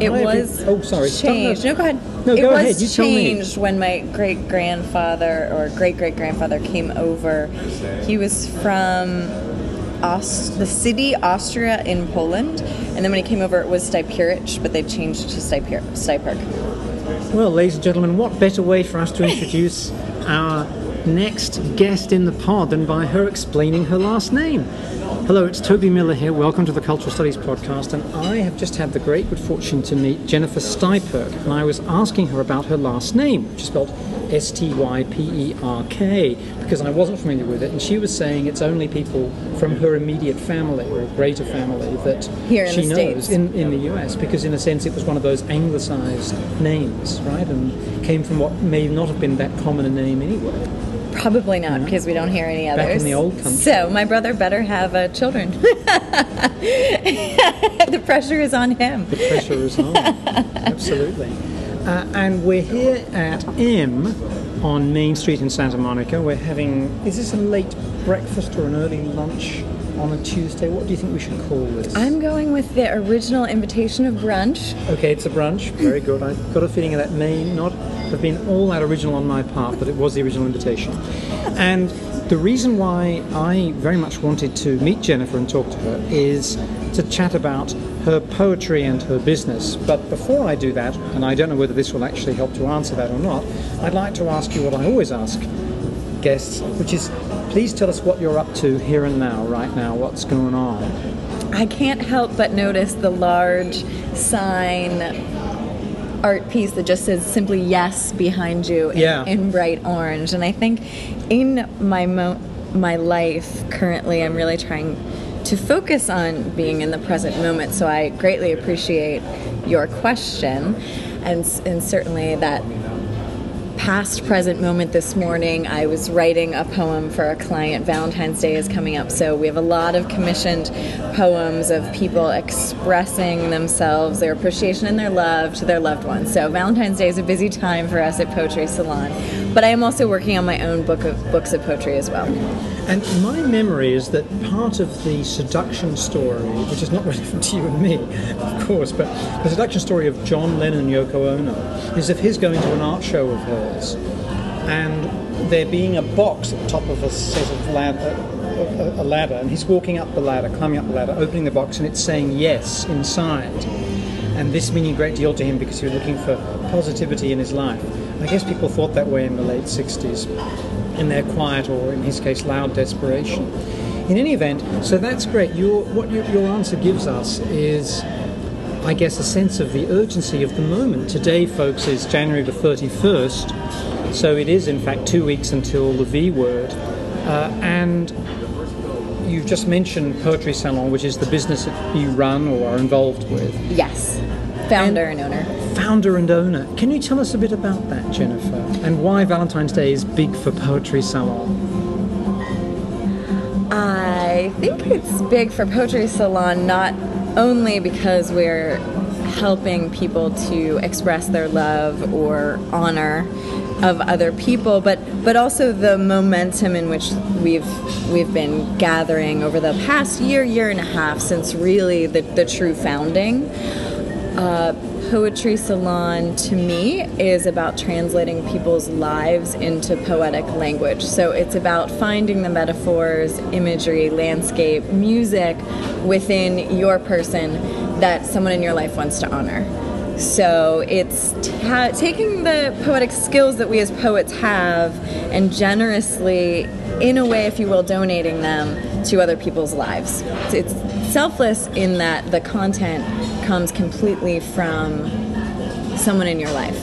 It was Oh, sorry. changed. No, go ahead. No, it go was ahead. You tell me. changed when my great grandfather or great great grandfather came over. He was from Aus- the city Austria in Poland, and then when he came over, it was Stipurich, but they changed it to Styperk. Well, ladies and gentlemen, what better way for us to introduce our next guest in the pod than by her explaining her last name? Hello, it's Toby Miller here. Welcome to the Cultural Studies Podcast, and I have just had the great good fortune to meet Jennifer Styperk, and I was asking her about her last name, which is spelled S T Y P E R K, because I wasn't familiar with it, and she was saying it's only people from her immediate family or greater family that she knows in, in the US, because in a sense it was one of those anglicized names, right, and came from what may not have been that common a name anyway. Probably not, because we don't hear any Back in others. the old country. So my brother better have uh, children. the pressure is on him. The pressure is on. Absolutely. Uh, and we're here at M on Main Street in Santa Monica. We're having, is this a late breakfast or an early lunch on a Tuesday? What do you think we should call this? I'm going with the original invitation of brunch. Okay, it's a brunch. Very good. I got a feeling that may not have been all that original on my part, but it was the original invitation. And the reason why I very much wanted to meet Jennifer and talk to her is to chat about her poetry and her business. But before I do that, and I don't know whether this will actually help to answer that or not, I'd like to ask you what I always ask guests, which is please tell us what you're up to here and now, right now, what's going on. I can't help but notice the large sign art piece that just says simply yes behind you in, Yeah. in bright orange. And I think in my mo- my life currently, I'm really trying to focus on being in the present moment. So I greatly appreciate your question, and and certainly that past present moment this morning i was writing a poem for a client. Valentine's day is coming up so we have a lot of commissioned poems of people expressing themselves their appreciation and their love to their loved ones. So valentine's day is a busy time for us at poetry salon but i am also working on my own book of books of poetry as well And my memory is that part of the seduction story, which is not relevant to you and me, of course, but the seduction story of John Lennon and Yoko Ono is of his going to an art show of hers and there being a box at the top of a set of ladder, a, ladder, and he's walking up the ladder, climbing up the ladder, opening the box, and it's saying yes inside. And this meaning a great deal to him because he was looking for positivity in his life. I guess people thought that way in the late 60s in their quiet or, in his case, loud desperation. In any event, so that's great. Your, what your, your answer gives us is, I guess, a sense of the urgency of the moment. Today, folks, is January the 31st, so it is, in fact, two weeks until the V word. Uh, and you've just mentioned Poetry Salon, which is the business that you run or are involved with. yes founder and, owner Founder and owner. Can you tell us a bit about that, Jennifer? And why Valentine's Day is big for Poetry Salon? I think it's big for Poetry Salon not only because we're helping people to express their love or honor of other people, but but also the momentum in which we've we've been gathering over the past year, year and a half since really the, the true founding. Uh, Poetry Salon to me is about translating people's lives into poetic language. So it's about finding the metaphors, imagery, landscape, music within your person that someone in your life wants to honor. So it's ta- taking the poetic skills that we as poets have and generously, in a way, if you will, donating them to other people's lives. It's selfless in that the content comes completely from someone in your life.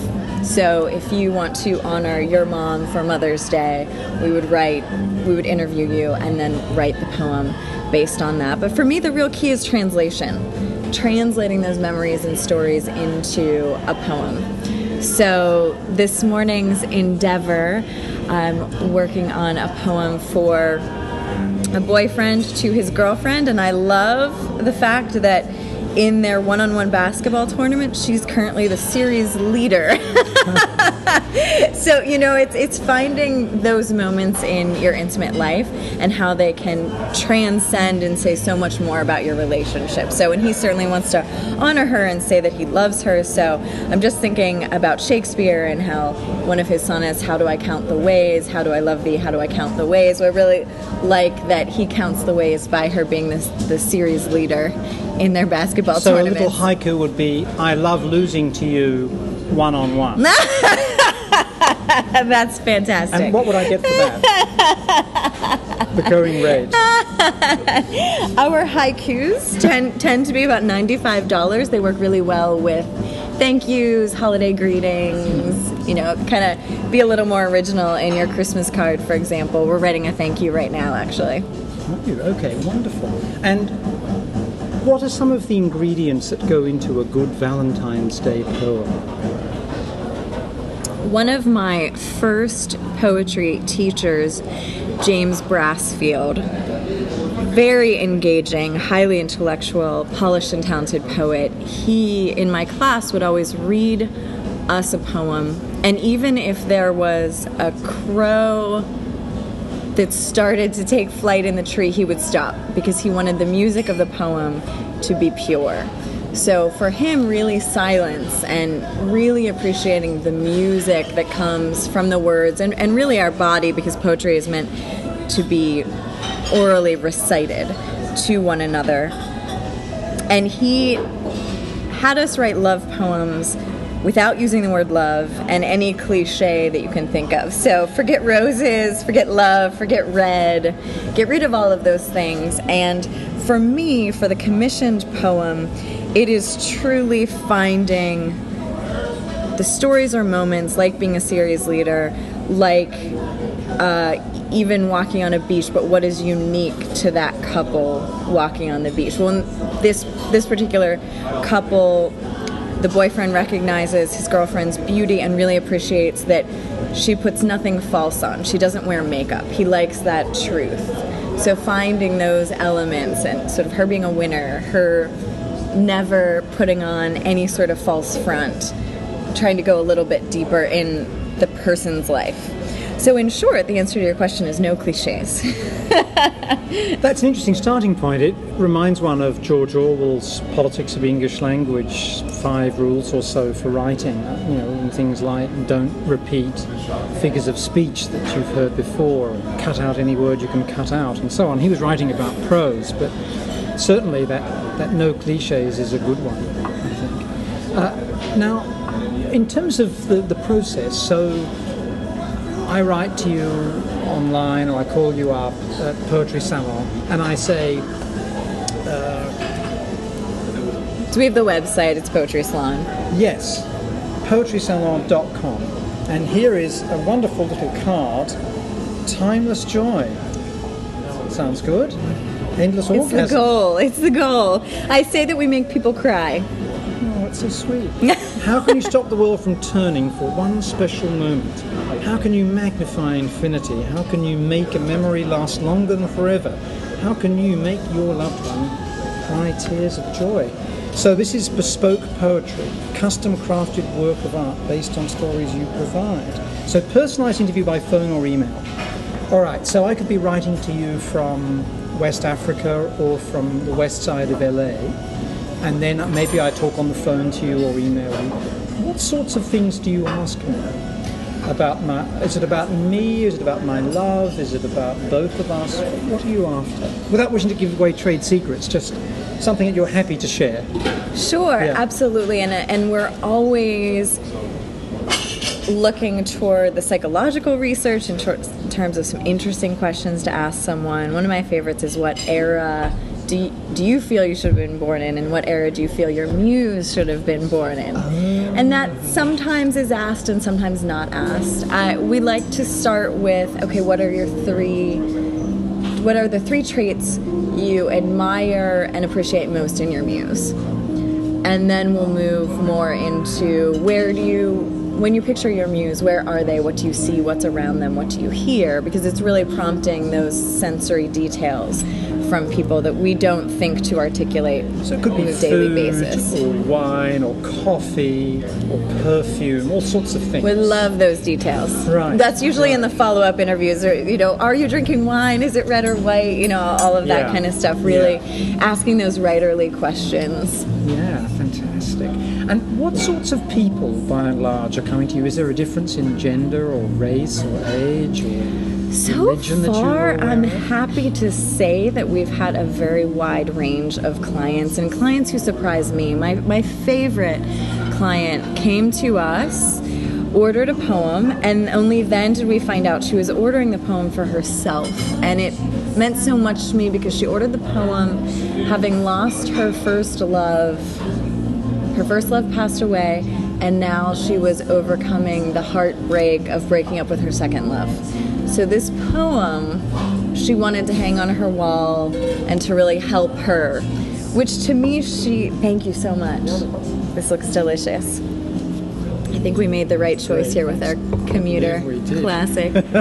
So if you want to honor your mom for Mother's Day, we would write, we would interview you and then write the poem based on that. But for me, the real key is translation, translating those memories and stories into a poem. So this morning's endeavor, I'm working on a poem for a boyfriend to his girlfriend, and I love the fact that in their one-on-one basketball tournament, she's currently the series leader. so you know, it's it's finding those moments in your intimate life and how they can transcend and say so much more about your relationship. So, and he certainly wants to honor her and say that he loves her. So, I'm just thinking about Shakespeare and how one of his sonnets, "How do I count the ways? How do I love thee? How do I count the ways?" So I really like that he counts the ways by her being this the series leader in their basketball So a little haiku would be, "I love losing to you, one on one." That's fantastic. And what would I get for that? the going rate. Our haikus tend, tend to be about $95. They work really well with thank yous, holiday greetings, you know, kind of be a little more original in your Christmas card, for example. We're writing a thank you right now, actually. Okay, wonderful. And what are some of the ingredients that go into a good Valentine's Day poem? One of my first poetry teachers, James Brasfield, very engaging, highly intellectual, polished and talented poet. He, in my class, would always read us a poem, and even if there was a crow that started to take flight in the tree, he would stop because he wanted the music of the poem to be pure. So for him, really silence and really appreciating the music that comes from the words and, and really our body because poetry is meant to be orally recited to one another. And he had us write love poems without using the word love and any cliche that you can think of. So forget roses, forget love, forget red, get rid of all of those things. And for me, for the commissioned poem, it is truly finding the stories or moments like being a series leader, like uh, even walking on a beach, but what is unique to that couple walking on the beach? Well, this this particular couple, the boyfriend recognizes his girlfriend's beauty and really appreciates that she puts nothing false on. She doesn't wear makeup. He likes that truth. So finding those elements and sort of her being a winner, her never putting on any sort of false front, trying to go a little bit deeper in the person's life. So, in short, the answer to your question is no cliches. That's an interesting starting point. It reminds one of George Orwell's Politics of English Language, five rules or so for writing. You know, and things like don't repeat figures of speech that you've heard before, cut out any word you can cut out, and so on. He was writing about prose, but certainly that, that no cliches is a good one, I think. Uh, now, in terms of the, the process, so I write to you online or I call you up at Poetry Salon and I say, uh, so, we have the website, it's Poetry Salon. yes, poetrysalon.com. And here is a wonderful little card, Timeless Joy. Sounds good. Endless It's the goal. It's the goal. I say that we make people cry. Oh, it's so sweet. How can you stop the world from turning for one special moment? How can you magnify infinity? How can you make a memory last longer than forever? How can you make your loved one cry tears of joy? So this is bespoke poetry, custom crafted work of art based on stories you provide. So personalized interview by phone or email. All right, so I could be writing to you from West Africa or from the west side of LA, and then maybe I talk on the phone to you or email you. What sorts of things do you ask me about my? Is it about me? Is it about my love? Is it about both of us? What are you after? Without wishing to give away trade secrets, just something that you're happy to share. Sure, Yeah. absolutely, and uh, and we're always looking toward the psychological research in terms of some interesting questions to ask someone. One of my favorites is what era do you, do you feel you should have been born in, and what era do you feel your muse should have been born in? Oh. And that sometimes is asked and sometimes not asked. I, we like to start with okay, what are your three what are the three traits you admire and appreciate most in your muse? And then we'll move more into where do you, when you picture your muse, where are they? What do you see? What's around them? What do you hear? Because it's really prompting those sensory details from people that we don't think to articulate So it could be on a daily food basis. or wine or coffee or perfume, all sorts of things. We love those details. Right, That's usually in the follow-up interviews. Or you know, are you drinking wine? Is it red or white? You know, all of that Yeah. kind of stuff. Really asking those writerly questions. Yeah, fantastic. And what sorts of people, by and large, are coming to you? Is there a difference in gender or race or age or So religion that you're far, I'm happy to say that we've had a very wide range of clients and clients who surprise me. My, my favorite client came to us, ordered a poem, and only then did we find out she was ordering the poem for herself. And it meant so much to me because she ordered the poem having lost her first love her first love passed away, and now she was overcoming the heartbreak of breaking up with her second love. So, this poem she wanted to hang on her wall and to really help her, which to me, she. Thank you so much. This looks delicious. I think we made the right choice here with our commuter Yeah, we did. classic.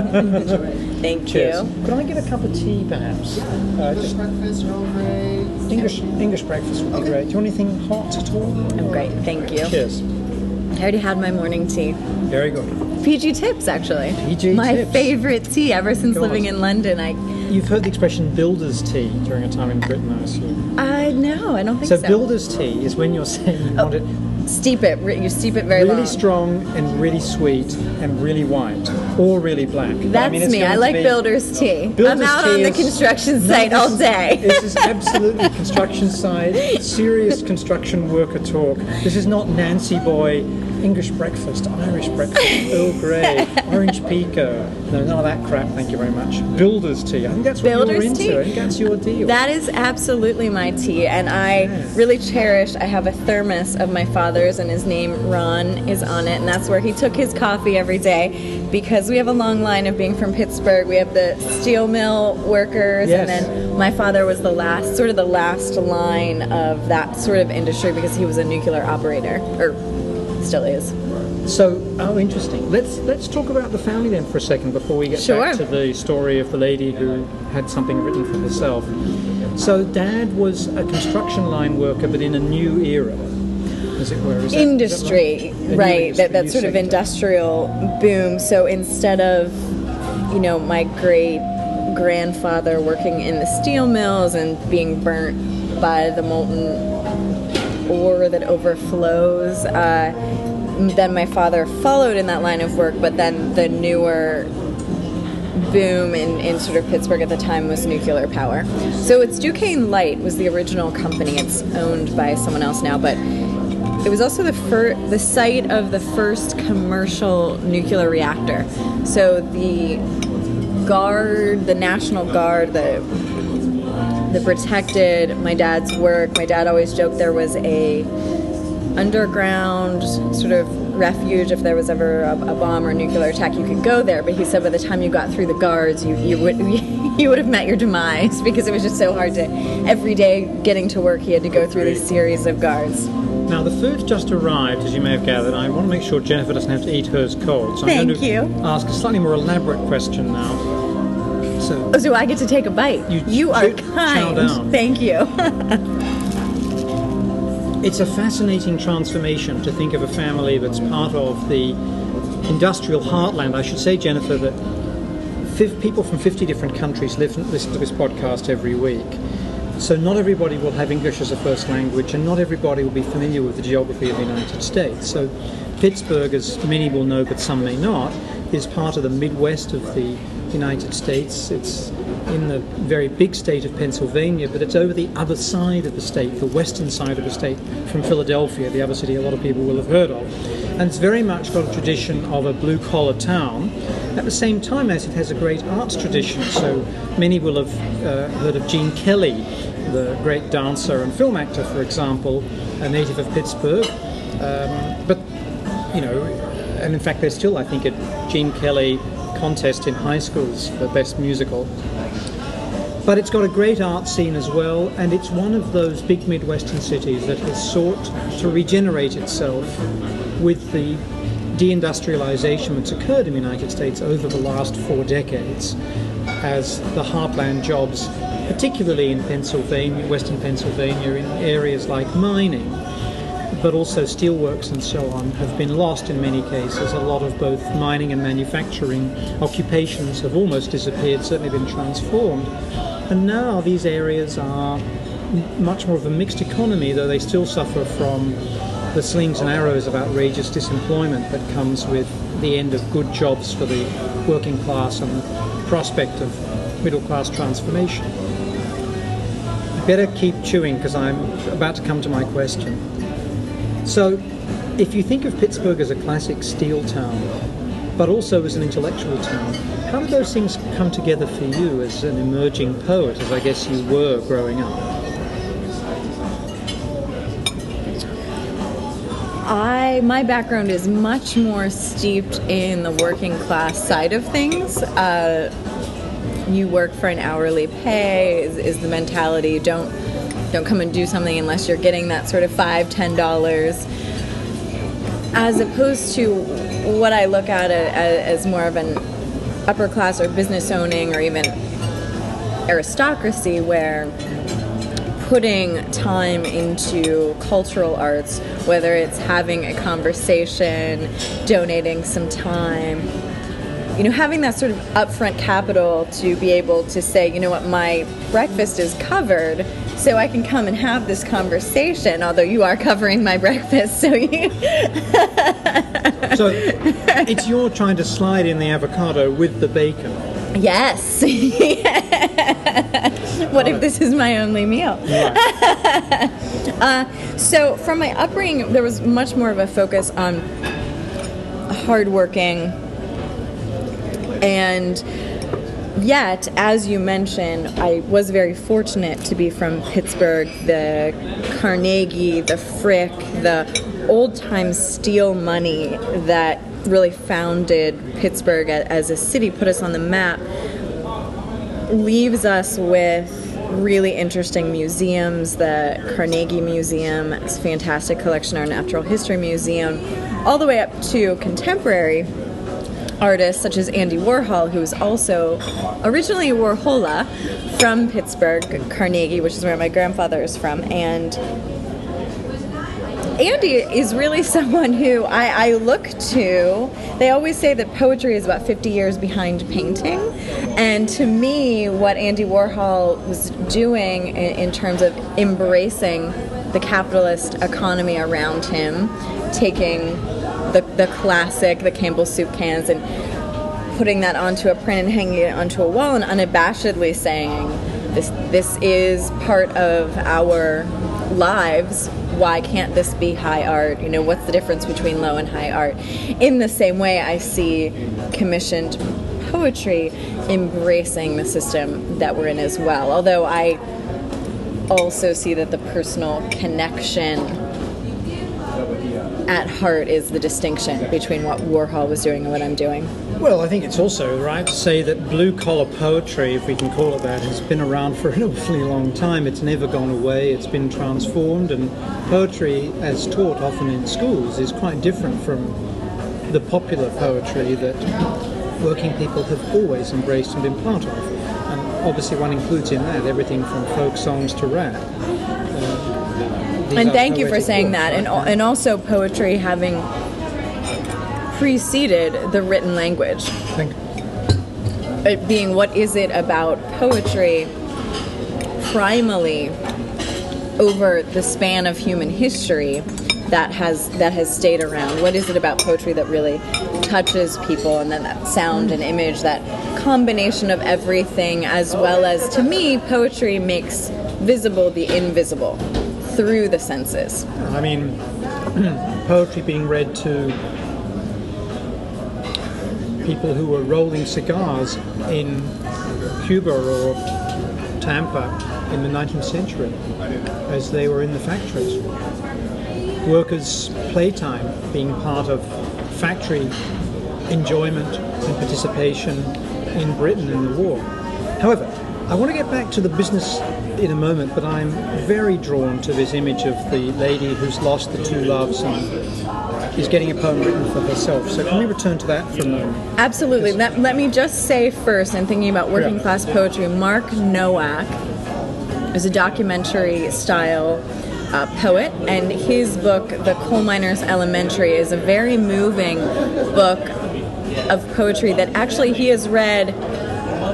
Thank Cheers. you. Could I get a cup of tea, perhaps? Uh, just breakfast, Earl Grey. English English breakfast would be great. Do you want anything hot at all? I'm great. Thank you. Cheers. I already had my morning tea. Very good. PG Tips, actually. PG My Tips. favorite tea ever since God. living in London. I, You've heard the expression builder's tea during a time in Britain, I assume. I no, I don't think So, so. builder's tea is when you're saying you want it steep it. You steep it very really long. strong and really sweet and really white or really black. That's mean, me. I like be- builder's tea. I'm out tea on the construction site all day. This is absolutely construction site, serious construction worker talk. This is not Nancy Boy, English breakfast, Irish breakfast, Earl Grey, orange pekoe. No, none of that crap. Thank you very much. Builder's tea. I think that's what Builder's you're into. tea. I think that's your deal. That is absolutely my tea, and I Yeah. really cherish. I have a thermos of my father's, and his name Ron is on it, and that's where he took his coffee every day. Because we have a long line of being from Pittsburgh, we have the steel mill workers, Yes. and then my father was the last, sort of the last line of that sort of industry because he was a nuclear operator, or still is. So, oh, interesting. Let's let's talk about the family then for a second before we get Sure. back to the story of the lady who had something written for herself. So, Dad was a construction line worker, but in a new era, as it were. Is that- is that industry, right? A new right? industry, That that sort of industrial boom. So instead of, you know, my great grandfather working in the steel mills and being burnt by the molten ore that overflows, uh, then my father followed in that line of work. But then the newer boom in, in sort of Pittsburgh at the time was nuclear power. So it's Duquesne Light was the original company. It's owned by someone else now, but it was also the fir- the site of the first commercial nuclear reactor. So the guard, the National Guard, the the protected my dad's work. My dad always joked there was a underground sort of refuge if there was ever a, a bomb or nuclear attack you could go there but he said by the time you got through the guards you, you would you would have met your demise because it was just so hard to every day getting to work he had to go through this series of guards Now, the food's just arrived, as you may have gathered. I want to make sure Jennifer doesn't have to eat hers cold. So I'm Thank going to you. ask a slightly more elaborate question now. So, oh so i get to take a bite You are should chow kind thank you It's a fascinating transformation to think of a family that's part of the industrial heartland. I should say, Jennifer, that people from 50 different countries listen, listen to this podcast every week. So not everybody will have English as a first language, and not everybody will be familiar with the geography of the United States. So Pittsburgh, as many will know, but some may not, is part of the Midwest of the United States. It's in the very big state of Pennsylvania, but it's over the other side of the state, the western side of the state, from Philadelphia, the other city a lot of people will have heard of. And it's very much got a tradition of a blue collar town, at the same time as it has a great arts tradition. So many will have uh, heard of Gene Kelly, the great dancer and film actor, for example, a native of Pittsburgh. Um, but, you know, and in fact, there's still, I think, a Gene Kelly contest in high schools for best musical. But it's got a great art scene as well, and it's one of those big Midwestern cities that has sought to regenerate itself with the deindustrialization that's occurred in the United States over the last four decades as the heartland jobs particularly in Pennsylvania, Western Pennsylvania, in areas like mining, but also steelworks and so on, have been lost in many cases. A lot of both mining and manufacturing occupations have almost disappeared, certainly been transformed. And now these areas are much more of a mixed economy, though they still suffer from the slings and arrows of outrageous disemployment that comes with the end of good jobs for the working class and the prospect of middle class transformation. Better keep chewing because I'm about to come to my question. So, if you think of Pittsburgh as a classic steel town, but also as an intellectual town, how did those things come together for you as an emerging poet, as I guess you were growing up? I my background is much more steeped in the working class side of things. Uh, you work for an hourly pay is, is, the mentality. Don't don't come and do something unless you're getting that sort of five ten dollars. As opposed to what I look at as more of an upper class or business owning or even aristocracy where putting time into cultural arts, whether it's having a conversation, donating some time, you know, having that sort of upfront capital to be able to say, you know what, my breakfast is covered, so I can come and have this conversation. Although you are covering my breakfast, so you. so it's you're trying to slide in the avocado with the bacon. Yes. what if this is my only meal? uh, so, from my upbringing, there was much more of a focus on hardworking and yet, as you mentioned, I was very fortunate to be from Pittsburgh, the Carnegie, the Frick, the old time steel money that really founded Pittsburgh as a city, put us on the map, leaves us with really interesting museums. The Carnegie Museum, it's a fantastic collection, our Natural History Museum, all the way up to contemporary artists such as Andy Warhol, who is also originally a Warhola from Pittsburgh, Carnegie, which is where my grandfather is from, and Andy is really someone who I, I, look to. They always say that poetry is about 50 years behind painting. And to me, what Andy Warhol was doing in, in terms of embracing the capitalist economy around him, taking the, the classic, the Campbell soup cans, and putting that onto a print and hanging it onto a wall and unabashedly saying, this, this is part of our lives why can't this be high art? You know, what's the difference between low and high art? In the same way, I see commissioned poetry embracing the system that we're in as well. Although I also see that the personal connection at heart is the distinction between what Warhol was doing and what I'm doing. Well, I think it's also right to say that blue collar poetry, if we can call it that, has been around for an awfully long time. It's never gone away, it's been transformed, and poetry, as taught often in schools, is quite different from the popular poetry that working people have always embraced and been part of. And obviously, one includes in that everything from folk songs to rap. And thank you for saying that, and and also poetry having preceded the written language. Thank it being what is it about poetry primally over the span of human history that has that has stayed around? What is it about poetry that really touches people and then that sound and image that combination of everything as well as to me poetry makes visible the invisible through the senses. I mean, poetry being read to people who were rolling cigars in Cuba or Tampa in the 19th century as they were in the factories. Workers' playtime being part of factory enjoyment and participation in Britain in the war. However, I want to get back to the business in a moment, but I'm very drawn to this image of the lady who's lost the two loves and is getting a poem written for herself. So can we return to that for a moment? Absolutely. Let, let me just say first, I'm thinking about working yeah. class poetry, Mark Nowak is a documentary style uh, poet, and his book, The Coal Mountain Elementary, is a very moving book of poetry that actually he has read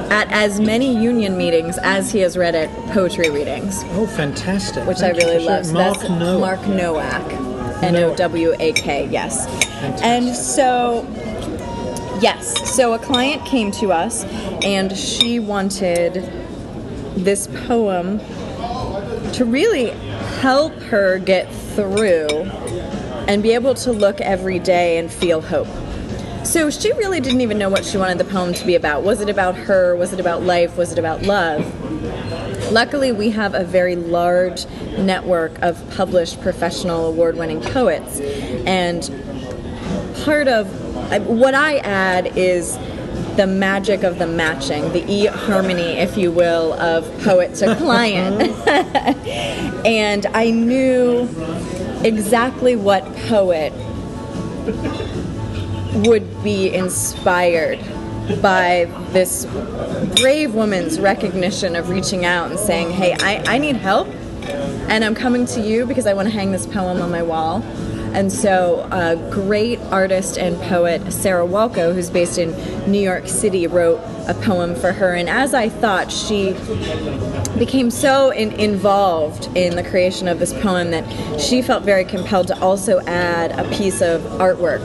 at as many union meetings as he has read at poetry readings. Oh, fantastic! Which Thank I really love. So Mark that's Nowak. Mark Nowak, N O W A K. Yes, Fantastic. and so yes, so a client came to us, and she wanted this poem to really help her get through and be able to look every day and feel hope. So she really didn't even know what she wanted the poem to be about. Was it about her? Was it about life? Was it about love? Luckily, we have a very large network of published professional award winning poets. And part of what I add is the magic of the matching, the e harmony, if you will, of poet to client. and I knew exactly what poet would be inspired by this brave woman's recognition of reaching out and saying, Hey, I, I need help, and I'm coming to you because I want to hang this poem on my wall. And so, a great artist and poet, Sarah Walco, who's based in New York City, wrote a poem for her. And as I thought, she became so in, involved in the creation of this poem that she felt very compelled to also add a piece of artwork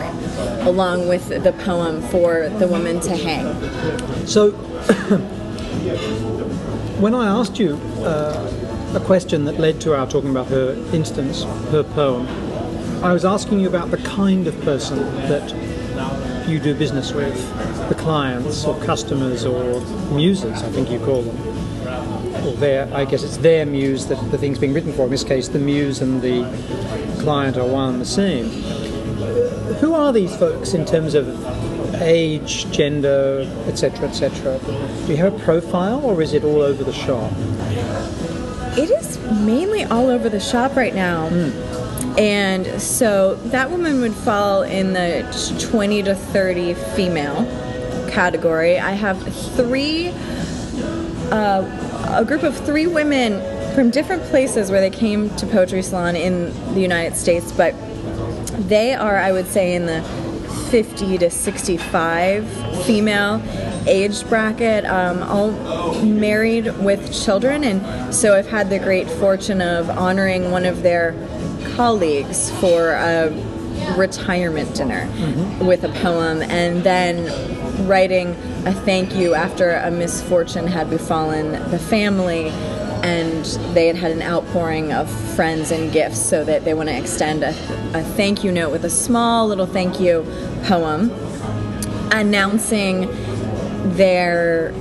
along with the poem for the woman to hang. So, when I asked you uh, a question that led to our talking about her instance, her poem, I was asking you about the kind of person that you do business with, the clients or customers or muses, I think you call them. Or their, I guess it's their muse that the thing's being written for. In this case, the muse and the client are one and the same. Who are these folks in terms of age, gender, etc., etc.? Do you have a profile, or is it all over the shop? It is mainly all over the shop right now. And so that woman would fall in the 20 to 30 female category. I have three, uh, a group of three women from different places where they came to Poetry Salon in the United States, but they are, I would say, in the 50 to 65 female age bracket, um, all married with children. And so I've had the great fortune of honoring one of their colleagues for a retirement dinner mm-hmm. with a poem and then writing a thank you after a misfortune had befallen the family and they had had an outpouring of friends and gifts so that they want to extend a, a thank you note with a small little thank you poem announcing their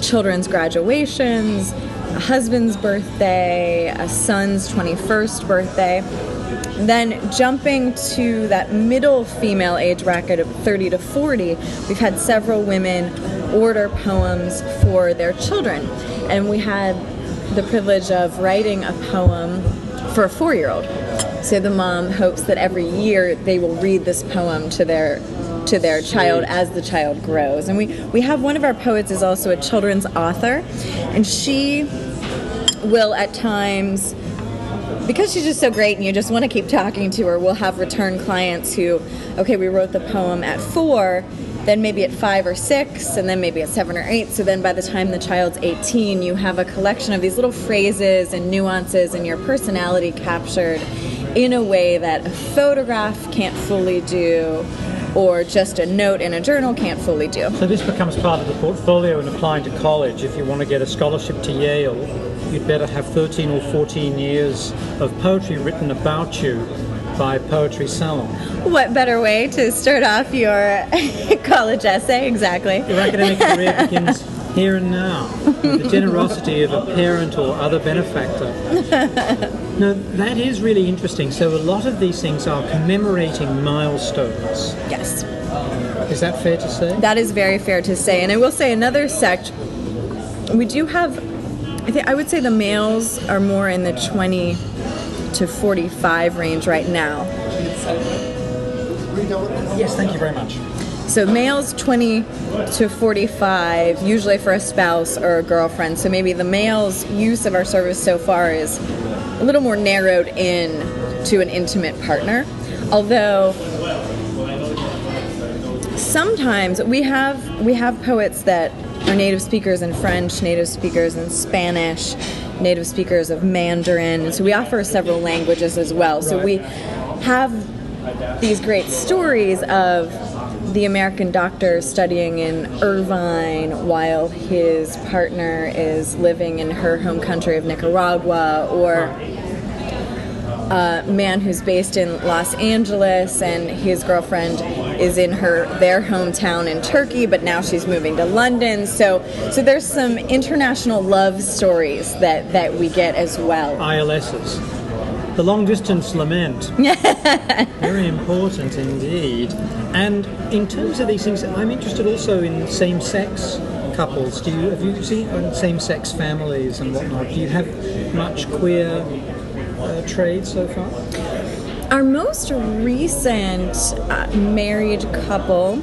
children's graduations a husband's birthday a son's 21st birthday then jumping to that middle female age bracket of 30 to 40 we've had several women order poems for their children. And we had the privilege of writing a poem for a four-year-old. So the mom hopes that every year they will read this poem to their to their child as the child grows. And we we have one of our poets is also a children's author and she will at times because she's just so great and you just want to keep talking to her, we'll have return clients who, okay, we wrote the poem at four, then maybe at five or six, and then maybe at seven or eight. So then by the time the child's 18, you have a collection of these little phrases and nuances and your personality captured in a way that a photograph can't fully do or just a note in a journal can't fully do. So this becomes part of the portfolio in applying to college. If you want to get a scholarship to Yale, you'd better have 13 or 14 years of poetry written about you by Poetry Salon. What better way to start off your college essay? Exactly. Your academic career begins here and now with the generosity of a parent or other benefactor. Now, that is really interesting. So, a lot of these things are commemorating milestones. Yes. Is that fair to say? That is very fair to say. And I will say another sect, we do have, I think I would say the males are more in the 20 to 45 range right now. Yes, thank you very much. So males 20 to 45, usually for a spouse or a girlfriend. So maybe the male's use of our service so far is a little more narrowed in to an intimate partner. Although sometimes we have we have poets that are native speakers in French, native speakers in Spanish, native speakers of Mandarin, and so we offer several languages as well. So we have these great stories of the American doctor studying in Irvine while his partner is living in her home country of Nicaragua, or a man who's based in Los Angeles and his girlfriend is in her their hometown in Turkey, but now she's moving to London. So so there's some international love stories that that we get as well. ILSs. The long distance lament. Very important indeed. And in terms of these things, I'm interested also in same sex couples. Do you have you seen same sex families and whatnot? Do you have much queer uh, trade so far? Our most recent uh, married couple,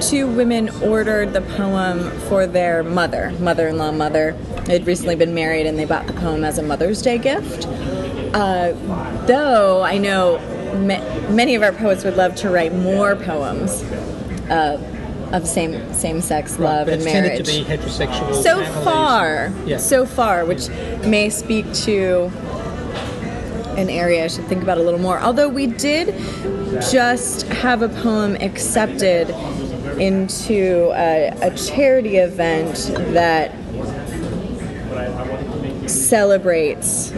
two women ordered the poem for their mother, mother in law, mother. They'd recently been married and they bought the poem as a Mother's Day gift. Uh, though I know ma- many of our poets would love to write more poems uh, of same same sex love But and marriage. to be heterosexual. so families. far, Yeah. so far, which may speak to an area I should think about a little more. Although we did just have a poem accepted into a, a charity event that celebrates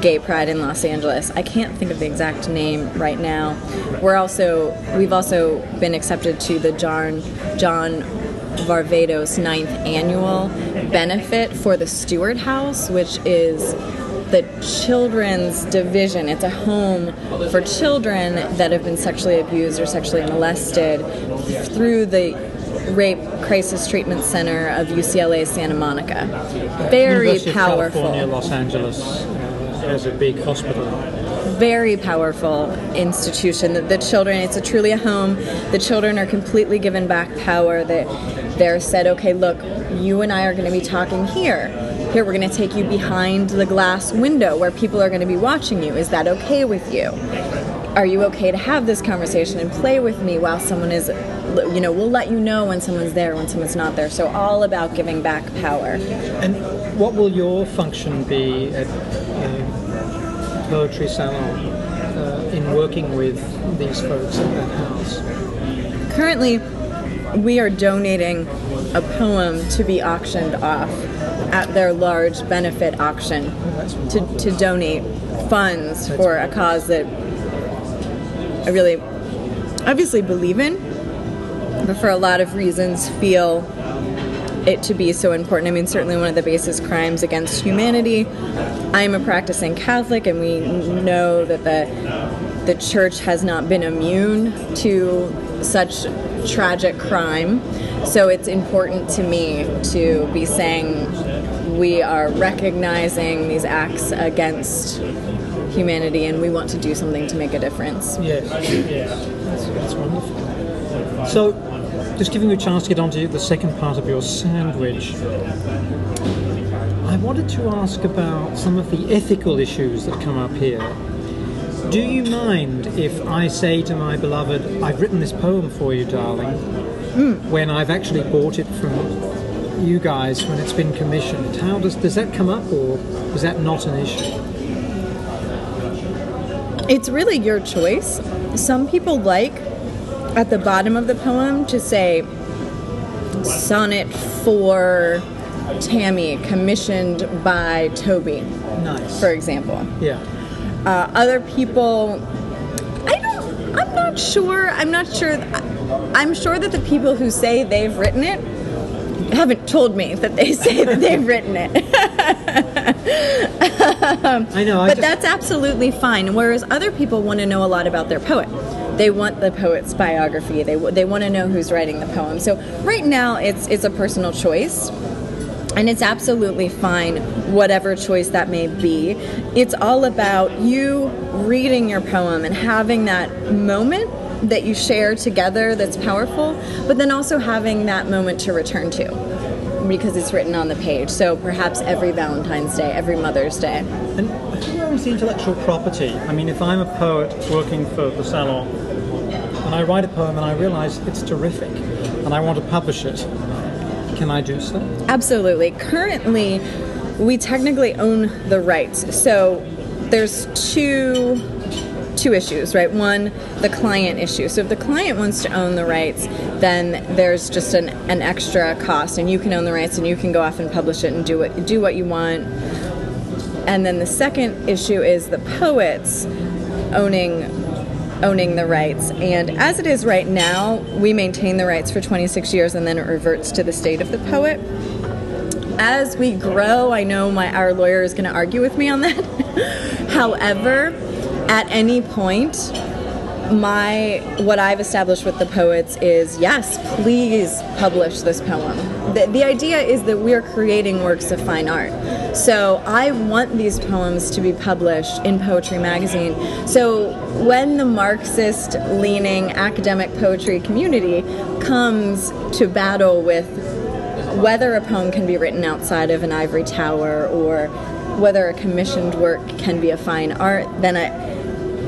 gay pride in Los Angeles. I can't think of the exact name right now. We're also we've also been accepted to the John John Varvatos ninth annual benefit for the Stuart House, which is the children's division. It's a home for children that have been sexually abused or sexually molested through the Rape Crisis Treatment Center of UCLA Santa Monica. Very University of powerful California, Los Angeles uh, has a big hospital. very powerful institution. The, the children, it's a truly a home. The children are completely given back power. That they're said, okay, look, you and I are going to be talking here. Here, we're going to take you behind the glass window where people are going to be watching you. Is that okay with you? Are you okay to have this conversation and play with me while someone is, you know, we'll let you know when someone's there, when someone's not there. So, all about giving back power. And what will your function be at uh, Poetry Salon uh, in working with these folks at that house? Currently, we are donating a poem to be auctioned off at their large benefit auction to, to donate funds for a cause that I really obviously believe in, but for a lot of reasons feel it to be so important. I mean, certainly one of the basest crimes against humanity. I am a practicing Catholic, and we know that the the church has not been immune to such tragic crime. So it's important to me to be saying we are recognizing these acts against humanity, and we want to do something to make a difference. Yes, yes. That's, that's wonderful. So, just giving you a chance to get onto the second part of your sandwich, I wanted to ask about some of the ethical issues that come up here. Do you mind if I say to my beloved, I've written this poem for you, darling, hmm. when I've actually bought it from you guys when it's been commissioned? How does does that come up, or is that not an issue? It's really your choice. Some people like at the bottom of the poem to say sonnet for Tammy commissioned by Toby, Nice. for example. Yeah. Uh, other people, I don't, I'm not sure. I'm not sure. I'm sure that the people who say they've written it haven't told me that they say that they've written it. I know. I but just, that's absolutely fine. Whereas other people want to know a lot about their poet. They want the poet's biography. They, they want to know who's writing the poem. So right now, it's it's a personal choice. And it's absolutely fine, whatever choice that may be. It's all about you reading your poem and having that moment that you share together that's powerful, but then also having that moment to return to because it's written on the page. So perhaps every Valentine's Day, every Mother's Day. And who owns the intellectual property? I mean, if I'm a poet working for the salon and I write a poem and I realize it's terrific and I want to publish it, can I do so? Absolutely. Currently, we technically own the rights. So there's two two issues, right? One, the client issue. So if the client wants to own the rights, then there's just an, an extra cost, and you can own the rights, and you can go off and publish it and do what do what you want. And then the second issue is the poets owning owning the rights. And as it is right now, we maintain the rights for 26 years, and then it reverts to the state of the poet. As we grow, I know my our lawyer is going to argue with me on that. However, at any point my what I've established with the poets is yes, please publish this poem. The, the idea is that we're creating works of fine art. So I want these poems to be published in Poetry Magazine. So when the Marxist leaning academic poetry community comes to battle with whether a poem can be written outside of an ivory tower or whether a commissioned work can be a fine art, then I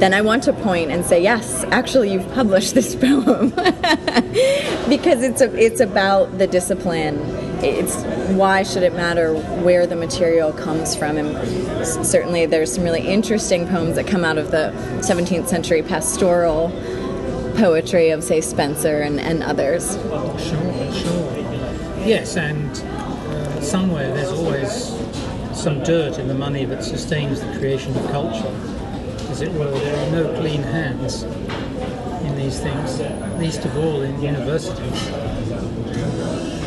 then I want to point and say, yes, actually, you've published this poem because it's a, it's about the discipline. It's why should it matter where the material comes from? And certainly, there's some really interesting poems that come out of the 17th century pastoral poetry of, say, Spenser and, and others. Sure, sure. Yes, and uh, somewhere there's always some dirt in the money that sustains the creation of culture as it were. There are no clean hands in these things, least of all in universities.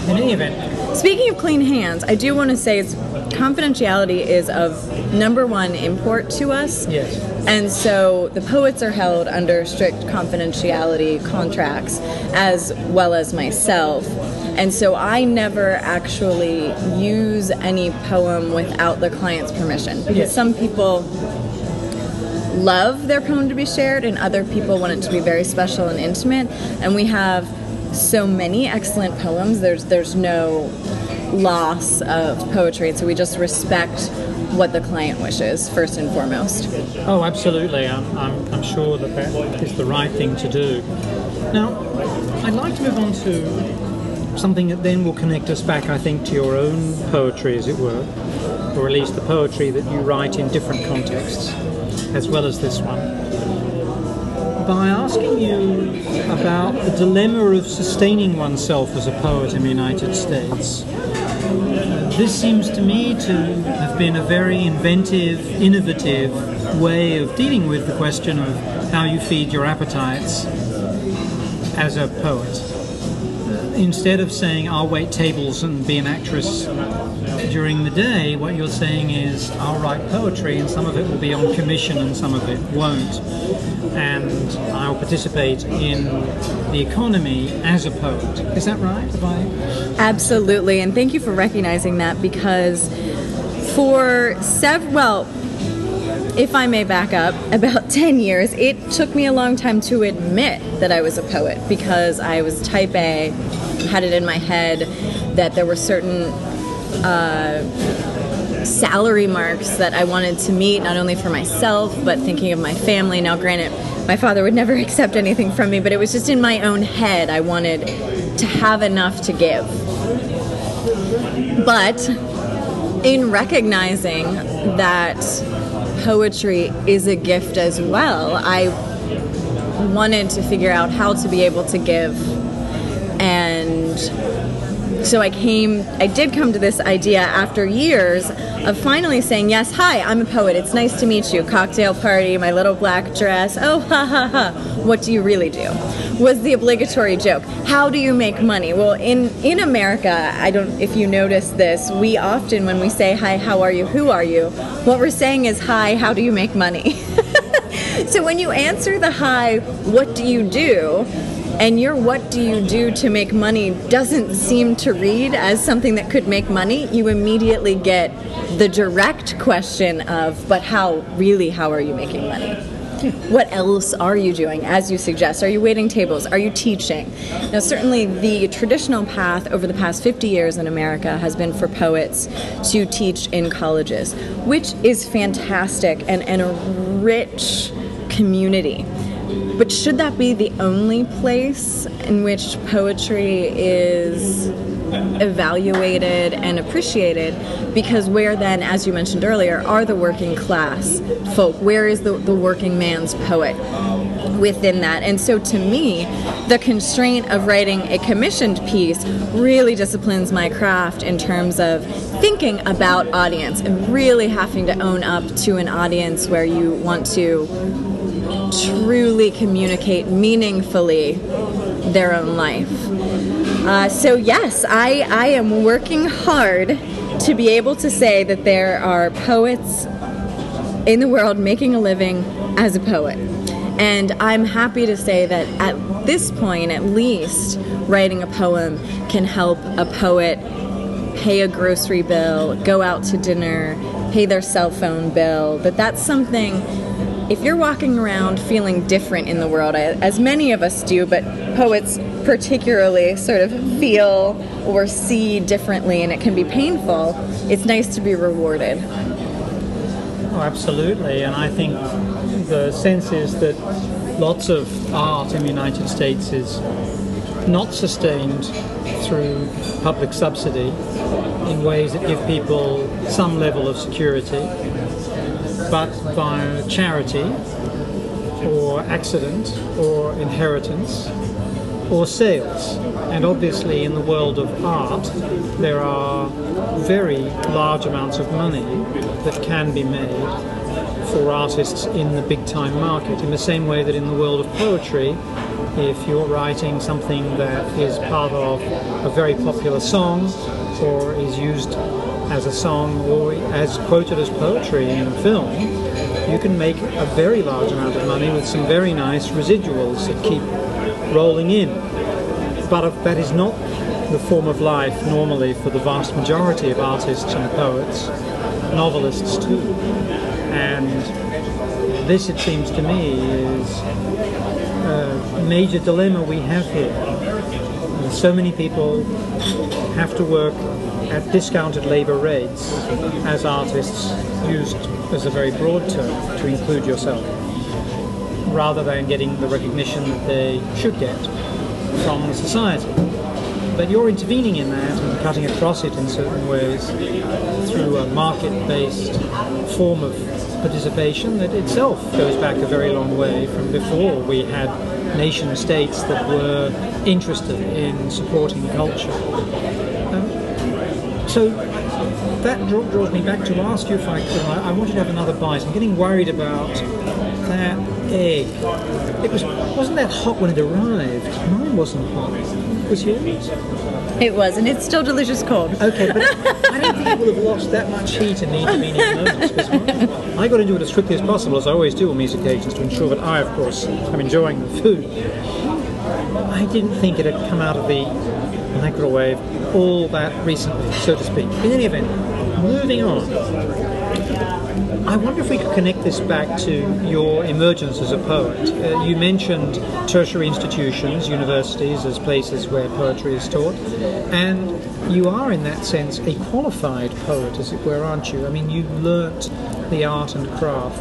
In any event. Speaking of clean hands, I do want to say it's confidentiality is of number one import to us. Yes. And so the poets are held under strict confidentiality contracts as well as myself. And so I never actually use any poem without the client's permission because yes. some people love their poem to be shared, and other people want it to be very special and intimate. And we have so many excellent poems. There's there's no loss of poetry, so we just respect what the client wishes first and foremost. Oh, absolutely. I'm, I'm, I'm sure that that is the right thing to do. Now, I'd like to move on to something that then will connect us back, I think, to your own poetry, as it were, or at least the poetry that you write in different contexts as well as this one by asking you about the dilemma of sustaining oneself as a poet in the United States. This seems to me to have been a very inventive, innovative way of dealing with the question of how you feed your appetites as a poet. Instead of saying, I'll wait tables and be an actress during the day, what you're saying is, I'll write poetry, and some of it will be on commission, and some of it won't. And I'll participate in the economy as a poet. Is that right? I... Absolutely, and thank you for recognizing that because for several, well, if I may back up, about 10 years, it took me a long time to admit that I was a poet because I was type A, had it in my head that there were certain uh, salary marks that I wanted to meet, not only for myself, but thinking of my family. Now, granted, my father would never accept anything from me, but it was just in my own head. I wanted to have enough to give. But in recognizing that poetry is a gift as well, I wanted to figure out how to be able to give so I came, I did come to this idea after years of finally saying, Yes, hi, I'm a poet. It's nice to meet you. Cocktail party, my little black dress. Oh, ha ha ha. What do you really do? Was the obligatory joke. How do you make money? Well, in, in America, I don't, if you notice this, we often, when we say, Hi, how are you? Who are you? What we're saying is, Hi, how do you make money? so when you answer the hi, what do you do? And your what do you do to make money doesn't seem to read as something that could make money, you immediately get the direct question of, but how, really, how are you making money? what else are you doing, as you suggest? Are you waiting tables? Are you teaching? Now, certainly the traditional path over the past 50 years in America has been for poets to teach in colleges, which is fantastic and, and a rich community. But should that be the only place in which poetry is evaluated and appreciated? Because where then, as you mentioned earlier, are the working class folk? Where is the, the working man's poet? within that. And so to me, the constraint of writing a commissioned piece really disciplines my craft in terms of thinking about audience and really having to own up to an audience where you want to truly communicate meaningfully their own life. Uh, so, yes, I, I am working hard to be able to say that there are poets in the world making a living as a poet. And I'm happy to say that at this point, at least, writing a poem can help a poet pay a grocery bill, go out to dinner, pay their cell phone bill. That that's something if you're walking around feeling different in the world, as many of us do, but poets particularly sort of feel or see differently, and it can be painful, it's nice to be rewarded. Oh, absolutely. And I think the sense is that lots of art in the United States is not sustained through public subsidy in ways that give people some level of security but by charity or accident or inheritance or sales. And obviously, in the world of art, there are very large amounts of money that can be made for artists in the big time market, in the same way that in the world of poetry, if you're writing something that is part of a very popular song or is used as a song or as quoted as poetry in a film, you can make a very large amount of money with some very nice residuals that keep rolling in. But that is not the form of life normally for the vast majority of artists and poets, novelists too. And this, it seems to me, is a major dilemma we have here. So many people have to work at discounted labour rates as artists used as a very broad term to include yourself rather than getting the recognition that they should get from society. But you're intervening in that and cutting across it in certain ways through a market-based form of participation that itself goes back a very long way from before we had nation states that were interested in supporting culture. So that draws me back to ask you if I could. I, I wanted to have another bite. I'm getting worried about that egg. It was wasn't that hot when it arrived. Mine wasn't hot. Was yours? It was, and it's still delicious cold. Okay, but I don't think it will have lost that much heat in the intervening moments. I got to do it as quickly as possible, as I always do on these occasions, to ensure that I, of course, am enjoying the food. I didn't think it had come out of the microwave all that recently, so to speak. In any event, moving on. I wonder if we could connect this back to your emergence as a poet. Uh, you mentioned tertiary institutions, universities, as places where poetry is taught, and you are, in that sense, a qualified poet, as it were, aren't you? I mean, you've learnt the art and craft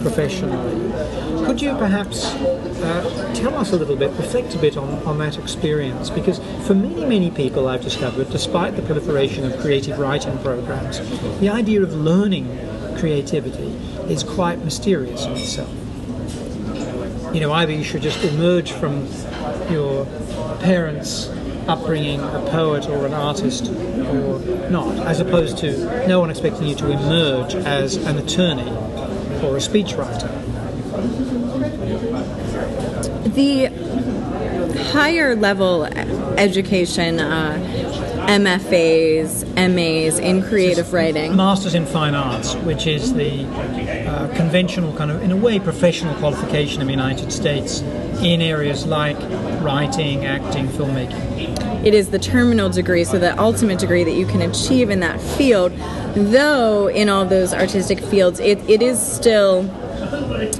professionally. Could you perhaps uh, tell us a little bit, reflect a bit on, on that experience? Because for many, many people I've discovered, despite the proliferation of creative writing programs, the idea of learning creativity is quite mysterious in itself. You know, either you should just emerge from your parents' upbringing a poet or an artist or not, as opposed to no one expecting you to emerge as an attorney or a speechwriter. The higher level education, uh, MFAs, MAs in creative writing. Masters in Fine Arts, which is the uh, conventional kind of, in a way, professional qualification in the United States in areas like writing, acting, filmmaking. It is the terminal degree, so the ultimate degree that you can achieve in that field. Though in all those artistic fields, it, it is still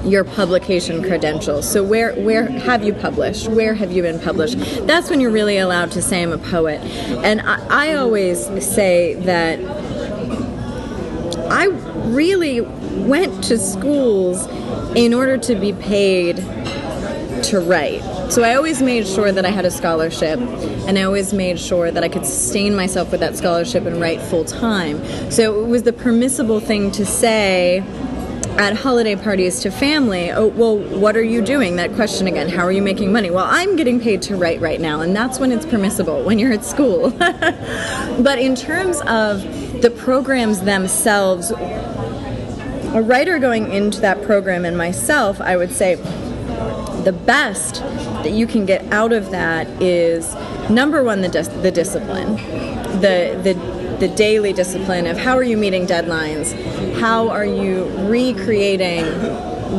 your publication credentials. So where where have you published? Where have you been published? That's when you're really allowed to say I'm a poet. And I, I always say that I really went to schools in order to be paid to write. So I always made sure that I had a scholarship, and I always made sure that I could sustain myself with that scholarship and write full time. So it was the permissible thing to say at holiday parties to family, oh, well, what are you doing? That question again, how are you making money? Well, I'm getting paid to write right now, and that's when it's permissible, when you're at school. but in terms of the programs themselves, a writer going into that program and myself, I would say the best that you can get out of that is number one, the, dis- the discipline. The, the the daily discipline of how are you meeting deadlines? How are you recreating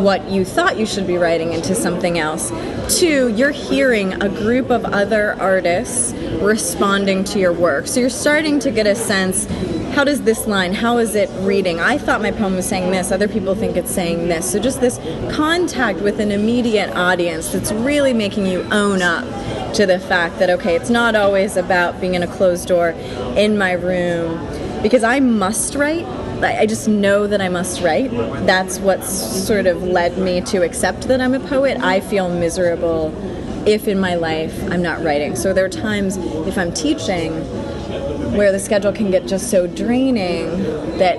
what you thought you should be writing into something else? Two, you're hearing a group of other artists responding to your work. So you're starting to get a sense how does this line, how is it reading? I thought my poem was saying this, other people think it's saying this. So just this contact with an immediate audience that's really making you own up to the fact that, okay, it's not always about being in a closed door in my room because I must write. I just know that I must write. That's what's sort of led me to accept that I'm a poet. I feel miserable if in my life I'm not writing. So there are times if I'm teaching where the schedule can get just so draining that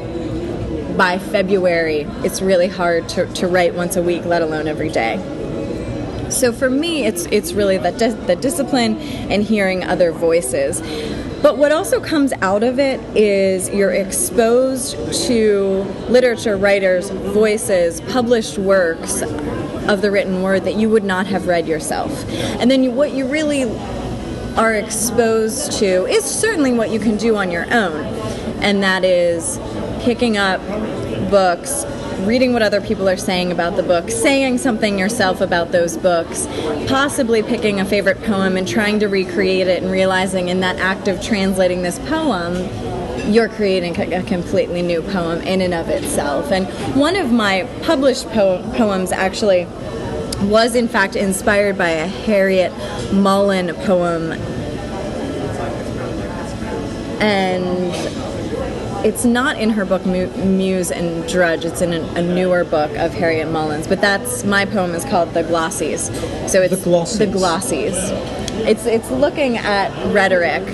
by February it's really hard to, to write once a week, let alone every day. So for me, it's it's really the di- the discipline and hearing other voices. But what also comes out of it is you're exposed to literature writers' voices, published works of the written word that you would not have read yourself. And then you, what you really are exposed to is certainly what you can do on your own, and that is picking up books reading what other people are saying about the book, saying something yourself about those books, possibly picking a favorite poem and trying to recreate it and realizing in that act of translating this poem, you're creating a completely new poem in and of itself. And one of my published po- poems actually was in fact inspired by a Harryette Mullen poem. And it's not in her book Muse and Drudge. It's in a, a, newer book of Harryette Mullen's. But that's my poem is called The Glossies. So it's the Glossies. The Glossies. It's it's looking at rhetoric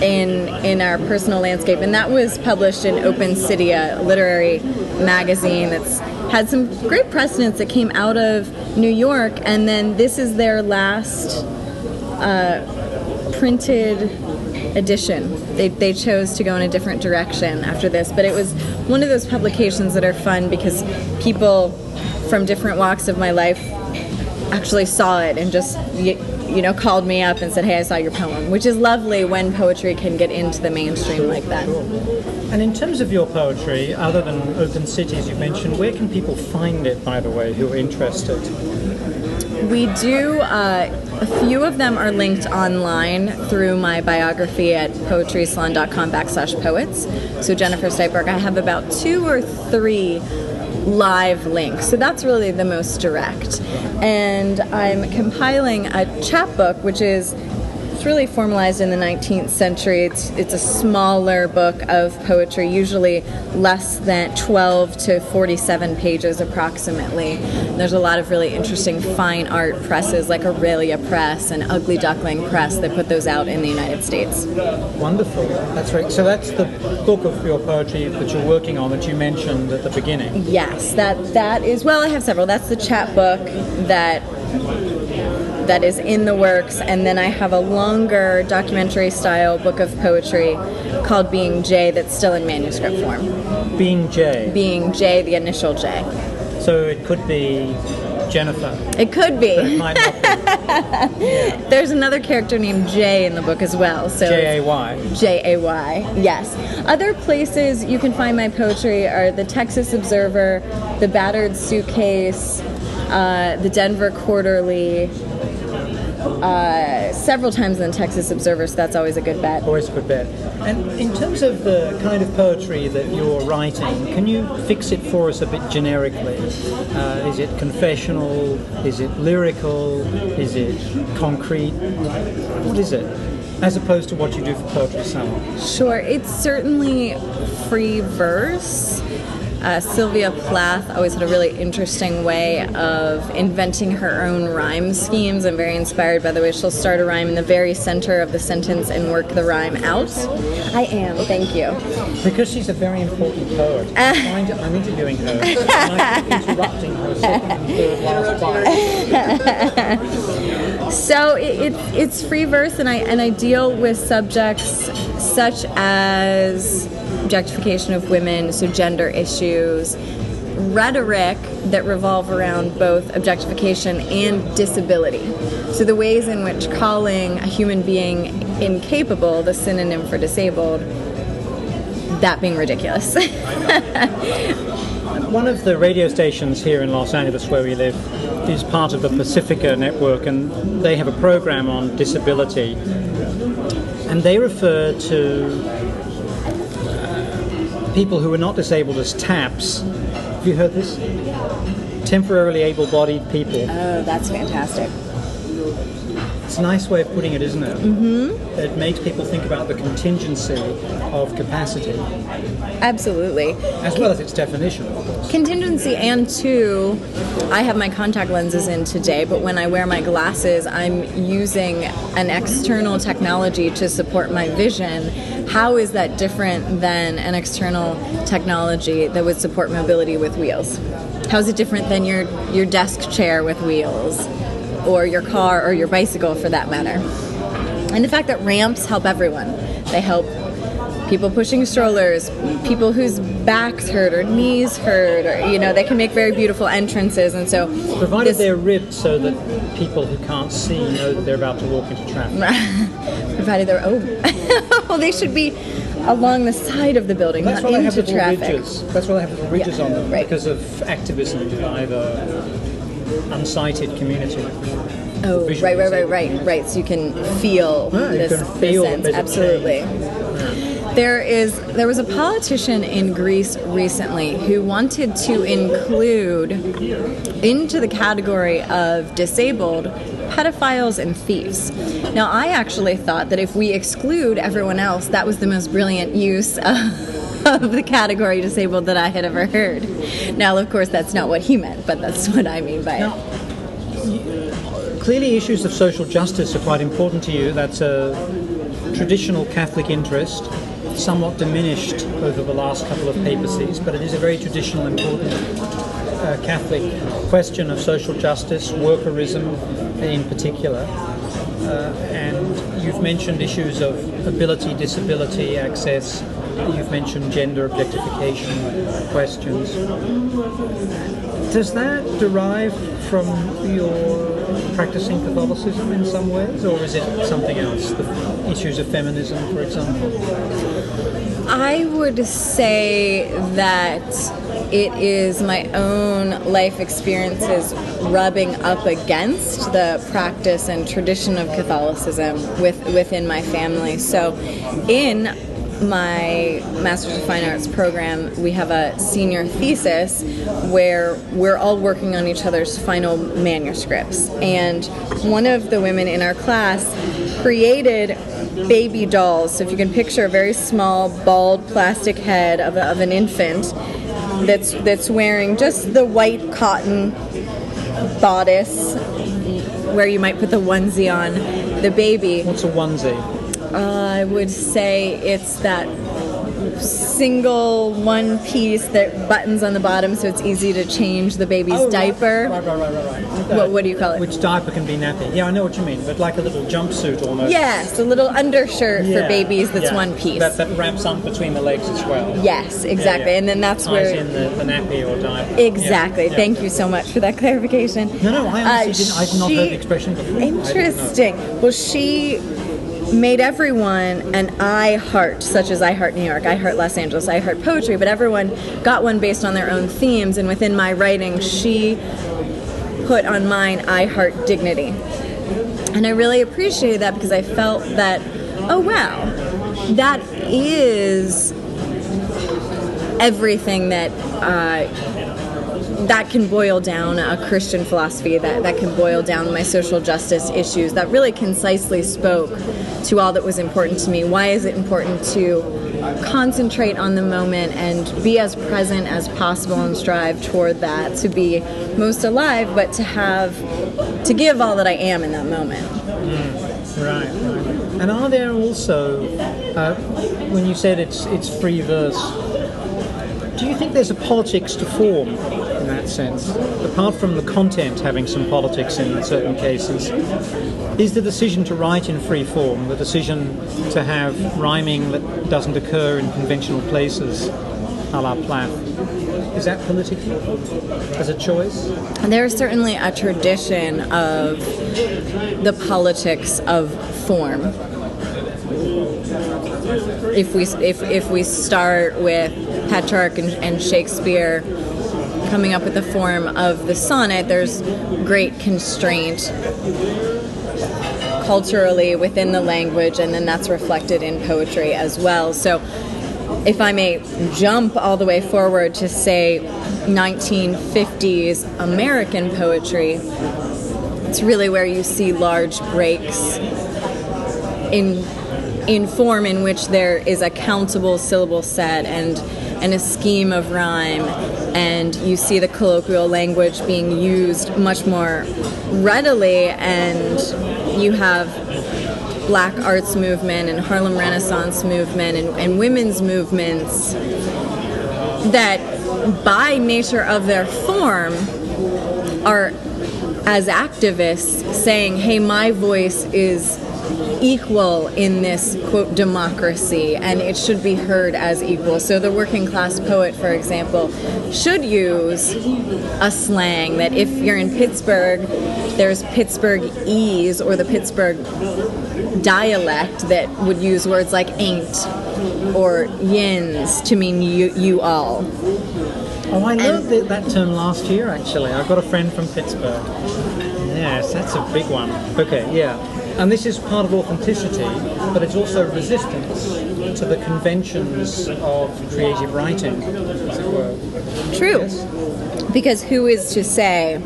in in our personal landscape, and that was published in Open City, a literary magazine that's had some great precedents that came out of New York, and then this is their last uh, printed edition. They, they chose to go in a different direction after this, but it was one of those publications that are fun because people from different walks of my life actually saw it and just you, you know called me up and said, "Hey, I saw your poem," which is lovely when poetry can get into the mainstream like that. And in terms of your poetry, other than Open Cities you mentioned, where can people find it, by the way, who are interested? We do. Uh, a few of them are linked online through my biography at poetrysalon.com backslash poets. So Jennifer Styperk, I have about two or three live links. So that's really the most direct. And I'm compiling a chapbook, which is it's really formalized in the 19th century. It's, it's a smaller book of poetry, usually less than 12 to 47 pages approximately. There's a lot of really interesting fine art presses like Aurelia Press and Ugly Duckling Press that put those out in the United States. Wonderful. That's right. So that's the book of your poetry that you're working on that you mentioned at the beginning. Yes, that that is well, I have several. That's the chapbook that that is in the works, and then I have a longer documentary style book of poetry called Being J that's still in manuscript form. Being J? Being J, the initial J. So it could be Jennifer. It could be. It be. yeah. There's another character named Jay in the book as well. So J A Y. J A Y. Yes. Other places you can find my poetry are the Texas Observer, the Battered Suitcase, uh, the Denver Quarterly, uh, several times in the Texas Observer, so that's always a good bet. Always a good bet. And in terms of the kind of poetry that you're writing, can you fix it for us a bit generically? Uh, is it confessional? Is it lyrical? Is it concrete? What is it? As opposed to what you do for Poetry Salon. Sure, it's certainly free verse. Uh, Sylvia Plath always had a really interesting way of inventing her own rhyme schemes. I'm very inspired by the way she'll start a rhyme in the very center of the sentence and work the rhyme out. I am, thank you. Because she's a very important poet. I'm, I'm interviewing her, I keep interrupting her second and third last line. So it, it, it's free verse, and I and I deal with subjects such as objectification of women, so gender issues, rhetoric that revolve around both objectification and disability. So the ways in which calling a human being incapable, the synonym for disabled, that being ridiculous. One of the radio stations here in Los Angeles where we live is part of the Pacifica network, and they have a program on disability. And they refer to people who are not disabled as TAPs. Have you heard this? Temporarily able bodied people. oh, that's fantastic. It's a nice way of putting it, isn't it? Mm-hmm. It makes people think about the contingency of capacity, Absolutely. as well as its definition, of course. Contingency and two, I have my contact lenses in today, but when I wear my glasses, I'm using an external technology to support my vision. How is that different than an external technology that would support mobility with wheels? How is it different than your, your desk chair with wheels? Or your car or your bicycle for that matter? And the fact that ramps help everyone. They help people pushing strollers, people whose backs hurt or knees hurt, or you know, they can make very beautiful entrances. And so, Provided this- they're ribbed so that people who can't see know that they're about to walk into traffic. provided they're oh, well, they should be along the side of the building, That's not why they have into traffic. ridges. That's why they have little ridges Yeah, on them right. because of activism by the unsighted community. Oh, right, right, right, right, right. So you can feel Yeah, you this, can feel sense. Absolutely. There is there was a politician in Greece recently who wanted to include into the category of disabled pedophiles and thieves. Now I actually thought that if we exclude everyone else, that was the most brilliant use of, of the category disabled that I had ever heard. Now of course that's not what he meant, but that's what I mean by it. Clearly issues of social justice are quite important to you. That's a traditional Catholic interest, somewhat diminished over the last couple of papacies, but it is a very traditional, important uh, Catholic question of social justice, workerism in particular. Uh, and you've mentioned issues of ability, disability, access. You've mentioned gender objectification questions. Does that derive from your practicing Catholicism in some ways, or is it something else? The issues of feminism, for example. I would say that it is my own life experiences rubbing up against the practice and tradition of Catholicism with, within my family. So, in my Masters of Fine Arts program, we have a senior thesis where we're all working on each other's final manuscripts. And one of the women in our class created baby dolls. So if you can picture a very small, bald plastic head of, of an infant that's that's wearing just the white cotton bodice where you might put the onesie on the baby. What's a onesie? I would say it's that single one piece that buttons on the bottom so it's easy to change the baby's Oh, diaper. Right, right, right, right, right. What, what do you call it? Which diaper can be nappy? Yeah, I know what you mean, but like a little jumpsuit almost. Yes, a little undershirt Yeah, for babies that's yeah. one piece. That, that wraps up between the legs as well. yes, exactly. Yeah. And then that's Ties where in the, the nappy or diaper. Exactly. Thank you so much for that clarification. No, no, I Uh, didn't. I've not heard the expression before. I didn't know. Interesting. Well, she made everyone an I Heart, such as I Heart New York, I Heart Los Angeles, I Heart Poetry, but everyone got one based on their own themes. And within my writing, she put on mine I Heart Dignity. And I really appreciated that because I felt that, oh wow, that is everything that uh, that can boil down a Christian philosophy, that, that can boil down my social justice issues, that really concisely spoke to all that was important to me. Why is it important to concentrate on the moment and be as present as possible and strive toward that, to be most alive, but to have, to give all that I am in that moment. Mm, right, right. And are there also, uh, when you said it's, it's free verse, do you think there's a politics to form that sense? Apart from the content having some politics in certain cases, is the decision to write in free form, the decision to have rhyming that doesn't occur in conventional places, a la Plath, is that political as a choice? There's certainly a tradition of the politics of form. If we if if we start with Petrarch and, and Shakespeare coming up with the form of the sonnet, there's great constraint culturally within the language, and then that's reflected in poetry as well. So, if I may jump all the way forward to say 1950s American poetry, it's really where you see large breaks in in form in which there is a countable syllable set and and a scheme of rhyme and you see the colloquial language being used much more readily and you have black arts movement and Harlem Renaissance movement and, and women's movements that by nature of their form are as activists saying hey my voice is equal in this quote democracy and it should be heard as equal. So the working class poet, for example, should use a slang that if you're in Pittsburgh, there's Pittsburgh ease or the Pittsburgh dialect that would use words like ain't or yins to mean you, you all. Oh, I learned that, that term last year actually. I've got a friend from Pittsburgh. Yes, that's a big one. Okay, yeah. And this is part of authenticity, but it's also resistance to the conventions of creative writing, as it were. True. Yes? Because who is to say,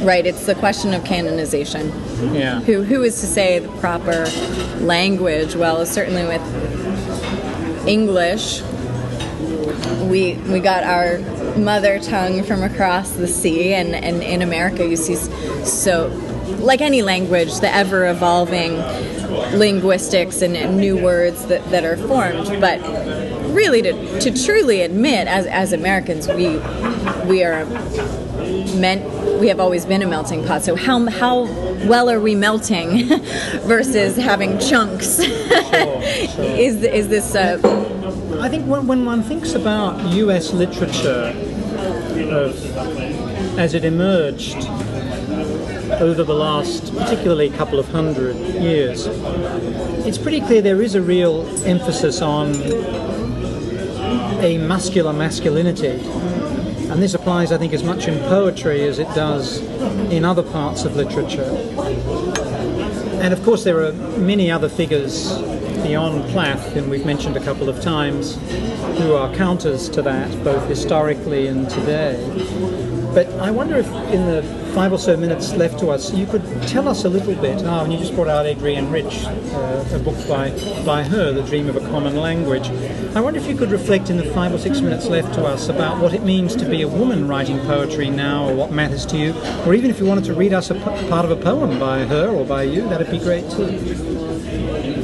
right, it's the question of canonization. Yeah. Who, who is to say the proper language? Well, certainly with English, we, we got our mother tongue from across the sea, and, and in America, you see so like any language, the ever evolving linguistics and, and, new words that, that are formed. But really, to, to truly admit, as, as Americans, we we are meant. We have always been a melting pot. So how how well are we melting versus having chunks? Sure, sure. is is this? Uh, I think when, when one thinks about U.S. literature of, as it emerged over the last, particularly couple of hundred years, it's pretty clear there is a real emphasis on a muscular masculinity. And this applies, I think, as much in poetry as it does in other parts of literature. And of course, there are many other figures beyond Plath, and we've mentioned a couple of times, who are counters to that, both historically and today. But I wonder if in the five or so minutes left to us, you could tell us a little bit. Oh, and you just brought out Adrienne Rich, uh, a book by, by her, The Dream of a Common Language. I wonder if you could reflect in the five or six minutes left to us about what it means to be a woman writing poetry now, or what matters to you, or even if you wanted to read us a p- part of a poem by her or by you, that'd be great too.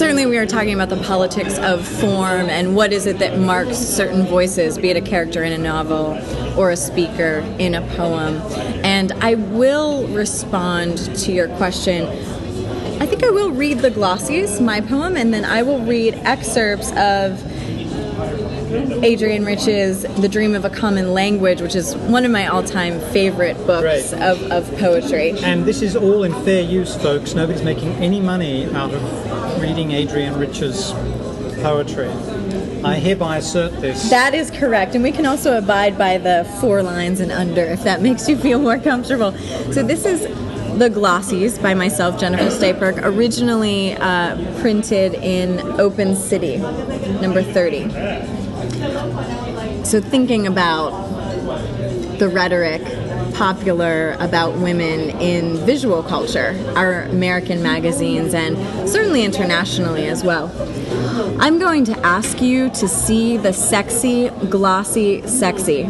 Certainly we are talking about the politics of form and what is it that marks certain voices, be it a character in a novel or a speaker in a poem. And I will respond to your question. I think I will read the Glossies, my poem, and then I will read excerpts of Adrienne Rich's The Dream of a Common Language, which is one of my all time favorite books right. of, of poetry. And this is all in fair use, folks. Nobody's making any money out of reading Adrienne Rich's poetry. I hereby assert this. That is correct, and we can also abide by the four lines and under if that makes you feel more comfortable. So this is the Glossies by myself, Jennifer Styperk, originally uh, printed in Open City, number 30. So thinking about the rhetoric popular about women in visual culture, our American magazines, and certainly internationally as well. I'm going to ask you to see the sexy, glossy, sexy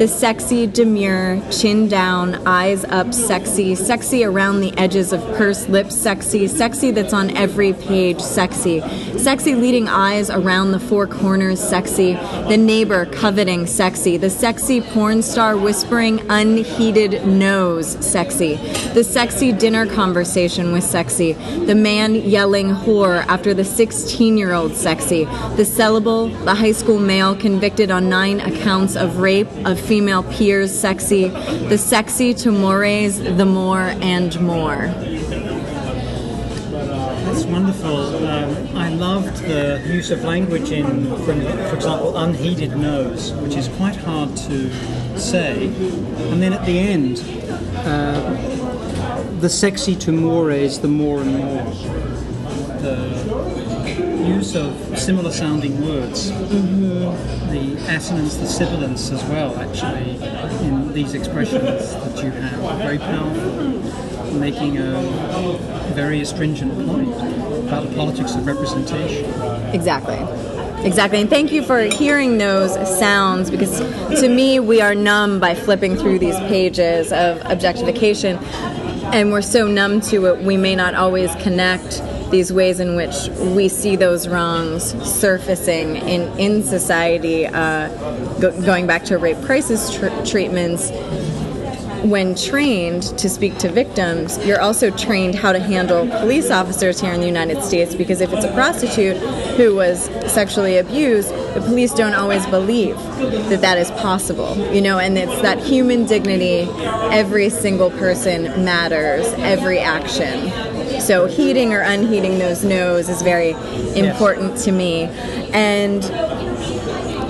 the sexy, demure, chin down, eyes up, sexy, sexy around the edges of pursed lips, sexy, sexy that's on every page, sexy, sexy leading eyes around the four corners, sexy, the neighbor coveting, sexy, the sexy porn star whispering unheeded nose, sexy, the sexy dinner conversation with sexy, the man yelling whore after the 16 year old, sexy, the sellable, the high school male convicted on nine accounts of rape, of female peers sexy, the sexy to mores, the more and more. That's wonderful. Um, I loved the use of language in, for example, unheeded nose, which is quite hard to say. And then at the end, uh, the sexy to mores, the more and more. The use of similar sounding words. Mm-hmm the assonance, the sibilance as well, actually, in these expressions that you have. Very powerful, making a very astringent point about the politics of representation. Exactly. Exactly. And thank you for hearing those sounds because to me, we are numb by flipping through these pages of objectification. And we're so numb to it, we may not always connect these ways in which we see those wrongs surfacing in, in society, uh, go, going back to rape crisis tr- treatments. When trained to speak to victims, you're also trained how to handle police officers here in the United States because if it's a prostitute who was sexually abused, the police don't always believe that that is possible. You know, and it's that human dignity, every single person matters, every action so heating or unheating those no's is very important yes. to me. And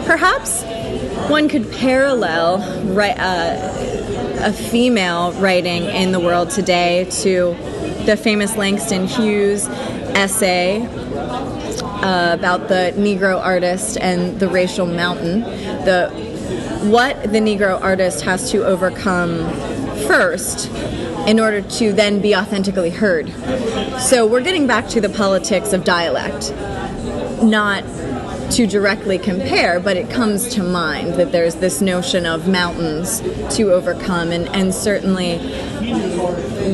perhaps one could parallel right, uh, a female writing in the world today to the famous Langston Hughes essay uh, about the Negro artist and the racial mountain. The what the Negro artist has to overcome first in order to then be authentically heard. So we're getting back to the politics of dialect, not to directly compare, but it comes to mind that there's this notion of mountains to overcome, and, and certainly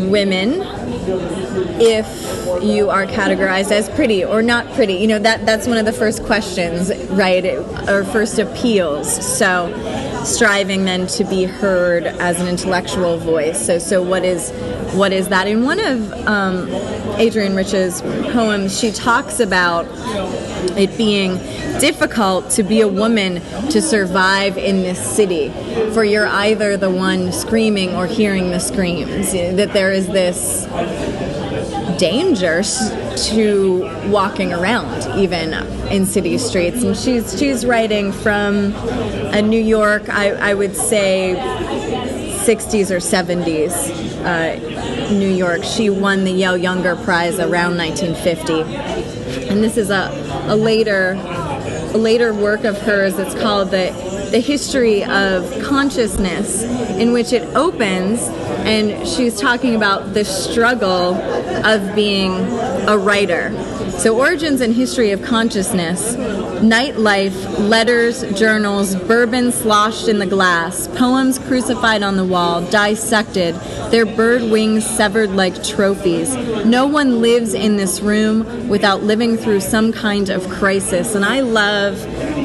women, if you are categorized as pretty or not pretty, you know that that's one of the first questions, right, or first appeals. So striving then to be heard as an intellectual voice. So, so what is what is that? In one of um, Adrienne Rich's poems, she talks about it being difficult to be a woman to survive in this city, for you're either the one screaming or hearing the screams. That there is this danger to walking around even in city streets. And she's she's writing from a New York I, I would say 60s or 70s uh, New York. She won the Yale Younger Prize around 1950 and this is a, a later later work of hers that's called the the history of consciousness in which it opens and she's talking about the struggle of being a writer. So, origins and history of consciousness, nightlife, letters, journals, bourbon sloshed in the glass, poems crucified on the wall, dissected, their bird wings severed like trophies. No one lives in this room without living through some kind of crisis. And I love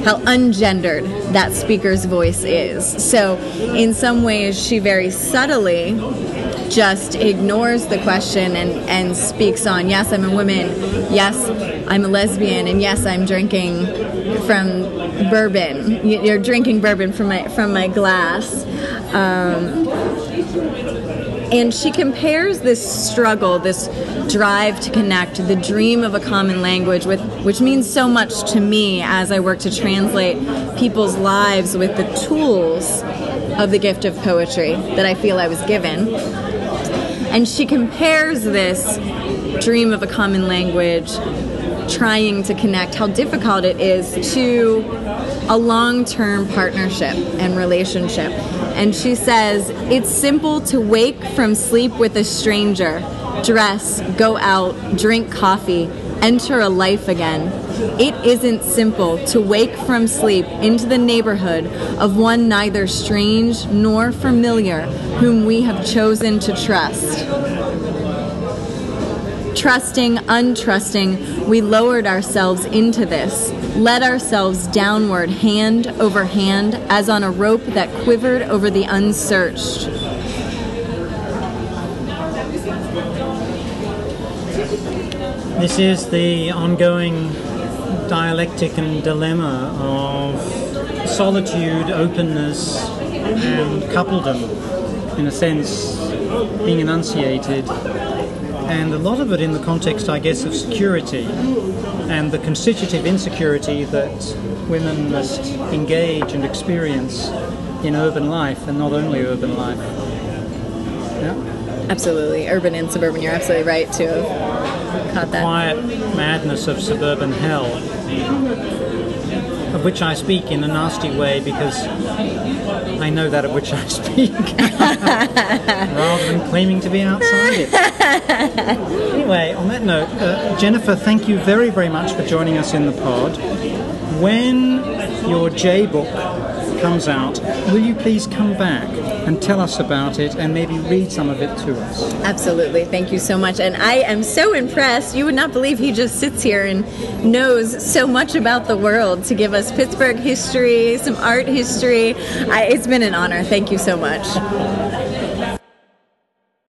how ungendered that speaker's voice is. So, in some ways, she very subtly just ignores the question and, and speaks on, yes, I'm a woman, yes, I'm a lesbian, and yes, I'm drinking from bourbon. You're drinking bourbon from my from my glass. Um, And she compares this struggle, this drive to connect, the dream of a common language, with which means so much to me as I work to translate people's lives with the tools of the gift of poetry that I feel I was given. And she compares this dream of a common language, trying to connect, how difficult it is to a long term partnership and relationship. And she says, It's simple to wake from sleep with a stranger, dress, go out, drink coffee, enter a life again. It isn't simple to wake from sleep into the neighborhood of one neither strange nor familiar whom we have chosen to trust. Trusting, untrusting, we lowered ourselves into this, led ourselves downward, hand over hand, as on a rope that quivered over the unsearched. This is the ongoing dialectic and dilemma of solitude, openness, and coupledom, in a sense, being enunciated. And a lot of it in the context, I guess, of security and the constitutive insecurity that women must engage and experience in urban life, and not only urban life. Yeah. Absolutely. Urban and suburban, you're absolutely right to that. quiet madness of suburban hell, of which I speak in a nasty way because I know that of which I speak, rather than claiming to be outside it. anyway, on that note, uh, Jennifer, thank you very, very much for joining us in the pod. When your chapbook comes out, will you please come back and tell us about it and maybe read some of it to us? Absolutely. Thank you so much. And I am so impressed. You would not believe he just sits here and knows so much about the world to give us Pittsburgh history, some art history. I, it's been an honor. Thank you so much.